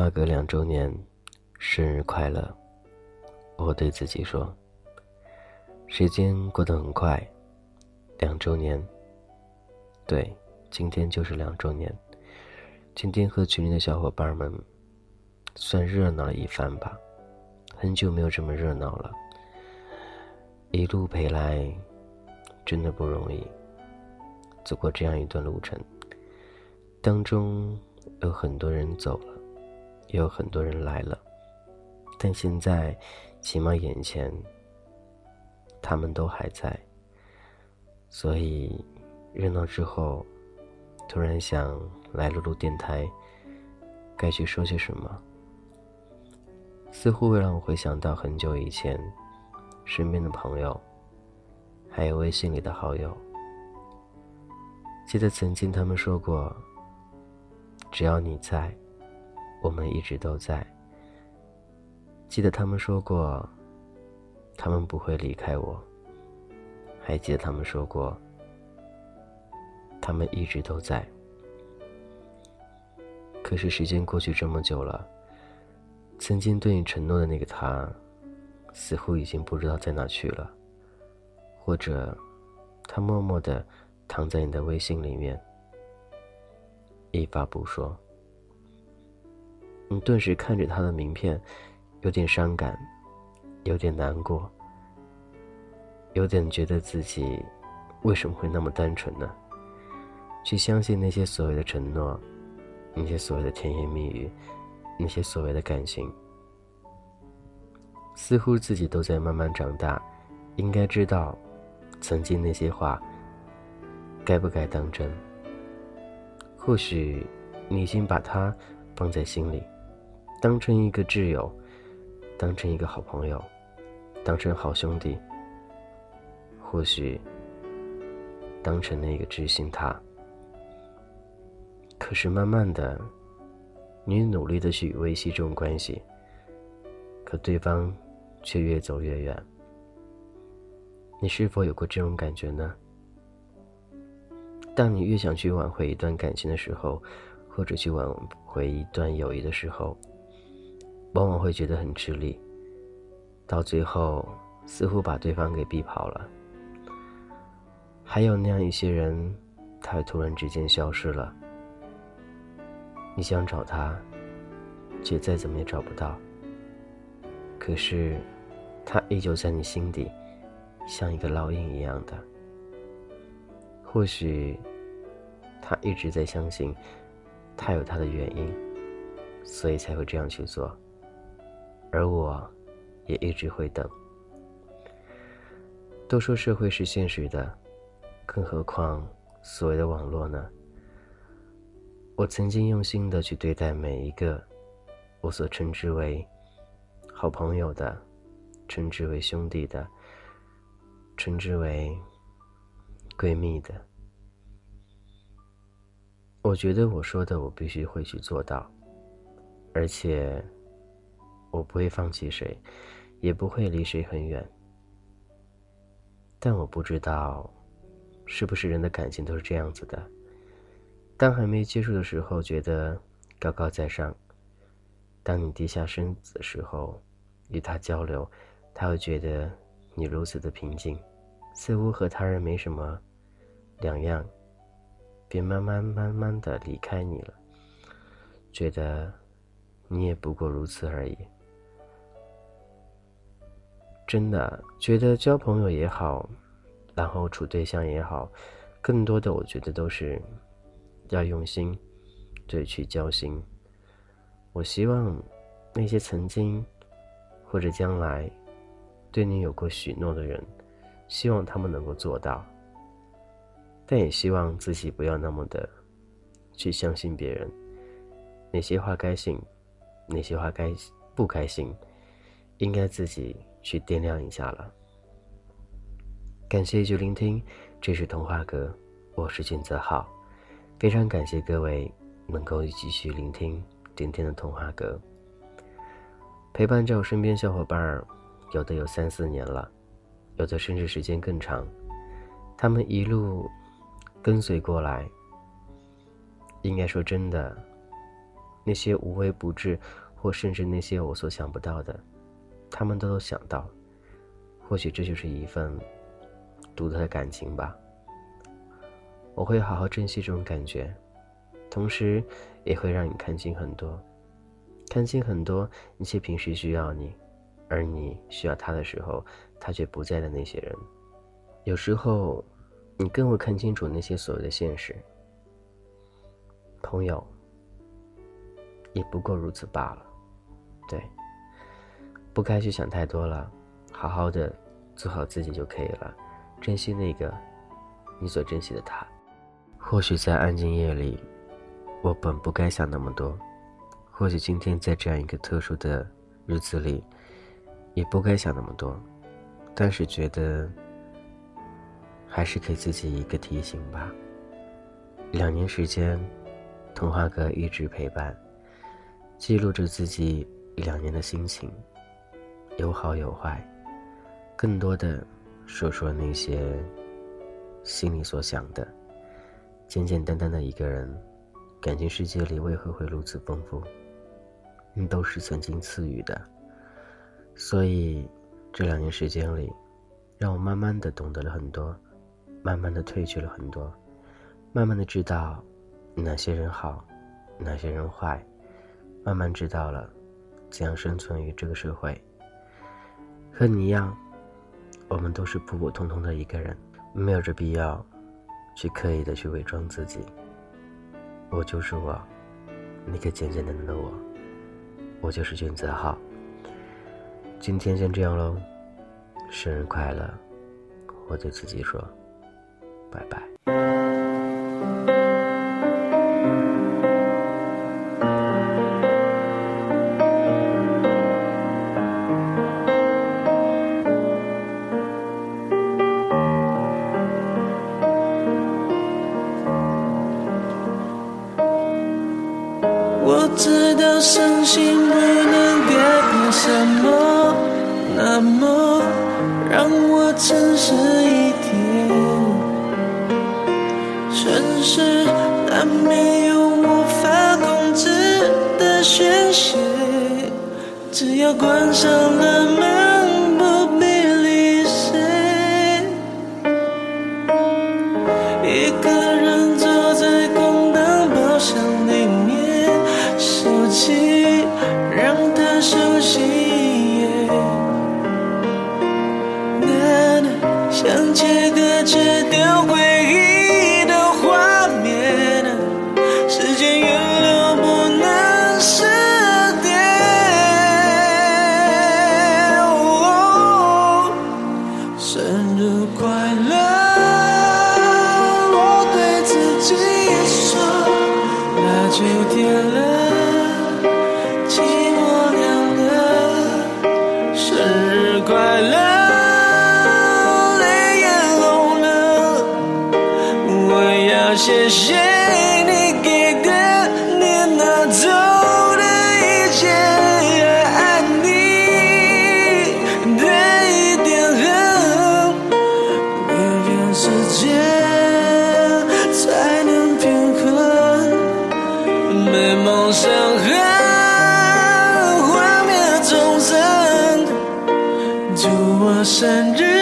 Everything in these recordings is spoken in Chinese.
话阁两周年，生日快乐！我对自己说。时间过得很快，两周年。对，今天就是两周年。今天和群里的小伙伴们，算热闹了一番吧。很久没有这么热闹了。一路陪来，真的不容易。走过这样一段路程，当中有很多人走了。也有很多人来了，但现在，起码眼前，他们都还在。所以，热闹之后，突然想来录录电台，该去说些什么？似乎会让我回想到很久以前，身边的朋友，还有微信里的好友。记得曾经他们说过：“只要你在。”我们一直都在。记得他们说过，他们不会离开我。还记得他们说过，他们一直都在。可是时间过去这么久了，曾经对你承诺的那个他，似乎已经不知道在哪去了，或者，他默默的躺在你的微信里面，一发不说。你顿时看着他的名片，有点伤感，有点难过，有点觉得自己为什么会那么单纯呢？去相信那些所谓的承诺，那些所谓的甜言蜜语，那些所谓的感情，似乎自己都在慢慢长大，应该知道，曾经那些话该不该当真？或许你已经把它放在心里。当成一个挚友，当成一个好朋友，当成好兄弟，或许当成那个知心他。可是慢慢的，你努力的去维系这种关系，可对方却越走越远。你是否有过这种感觉呢？当你越想去挽回一段感情的时候，或者去挽回一段友谊的时候，往往会觉得很吃力，到最后似乎把对方给逼跑了。还有那样一些人，他突然之间消失了。你想找他，却再怎么也找不到。可是，他依旧在你心底，像一个烙印一样的。或许，他一直在相信，他有他的原因，所以才会这样去做。而我，也一直会等。都说社会是现实的，更何况所谓的网络呢？我曾经用心的去对待每一个我所称之为好朋友的，称之为兄弟的，称之为闺蜜的。我觉得我说的，我必须会去做到，而且。我不会放弃谁，也不会离谁很远。但我不知道，是不是人的感情都是这样子的？当还没接触的时候，觉得高高在上；当你低下身子的时候，与他交流，他会觉得你如此的平静，似乎和他人没什么两样，便慢慢慢慢的离开你了，觉得你也不过如此而已。真的觉得交朋友也好，然后处对象也好，更多的我觉得都是要用心，对，去交心。我希望那些曾经或者将来对你有过许诺的人，希望他们能够做到，但也希望自己不要那么的去相信别人，哪些话该信，哪些话该不该信，应该自己。去掂量一下了。感谢一句聆听，这是童话阁，我是俊泽浩，非常感谢各位能够继续聆听今天的童话阁。陪伴在我身边小伙伴儿，有的有三四年了，有的甚至时间更长，他们一路跟随过来。应该说真的，那些无微不至，或甚至那些我所想不到的，他们都有想到。或许这就是一份独特的感情吧。我会好好珍惜这种感觉，同时也会让你看清很多，看清很多一些平时需要你，而你需要他的时候，他却不在的那些人。有时候，你更会看清楚那些所谓的现实。朋友，也不过如此罢了。对，不该去想太多了。好好的做好自己就可以了，珍惜那个你所珍惜的他。或许在安静夜里，我本不该想那么多；或许今天在这样一个特殊的日子里，也不该想那么多。但是觉得还是给自己一个提醒吧。两年时间，童话哥一直陪伴，记录着自己两年的心情，有好有坏。更多的说说那些心里所想的，简简单单的一个人，感情世界里为何会如此丰富？你都是曾经赐予的，所以这两年时间里，让我慢慢的懂得了很多，慢慢的褪去了很多，慢慢的知道哪些人好，哪些人坏，慢慢知道了怎样生存于这个社会。和你一样。我们都是普普通通的一个人，没有这必要，去刻意的去伪装自己。我就是我，那个简简单单的我，我就是君子浩。今天先这样喽，生日快乐！我对自己说，拜拜。关上了门，不必理谁。一个人谢谢你给的，你拿走的一切，爱你的一点恨，没有时间才能平衡，美梦伤痕，幻灭终生，祝我生日。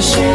shame.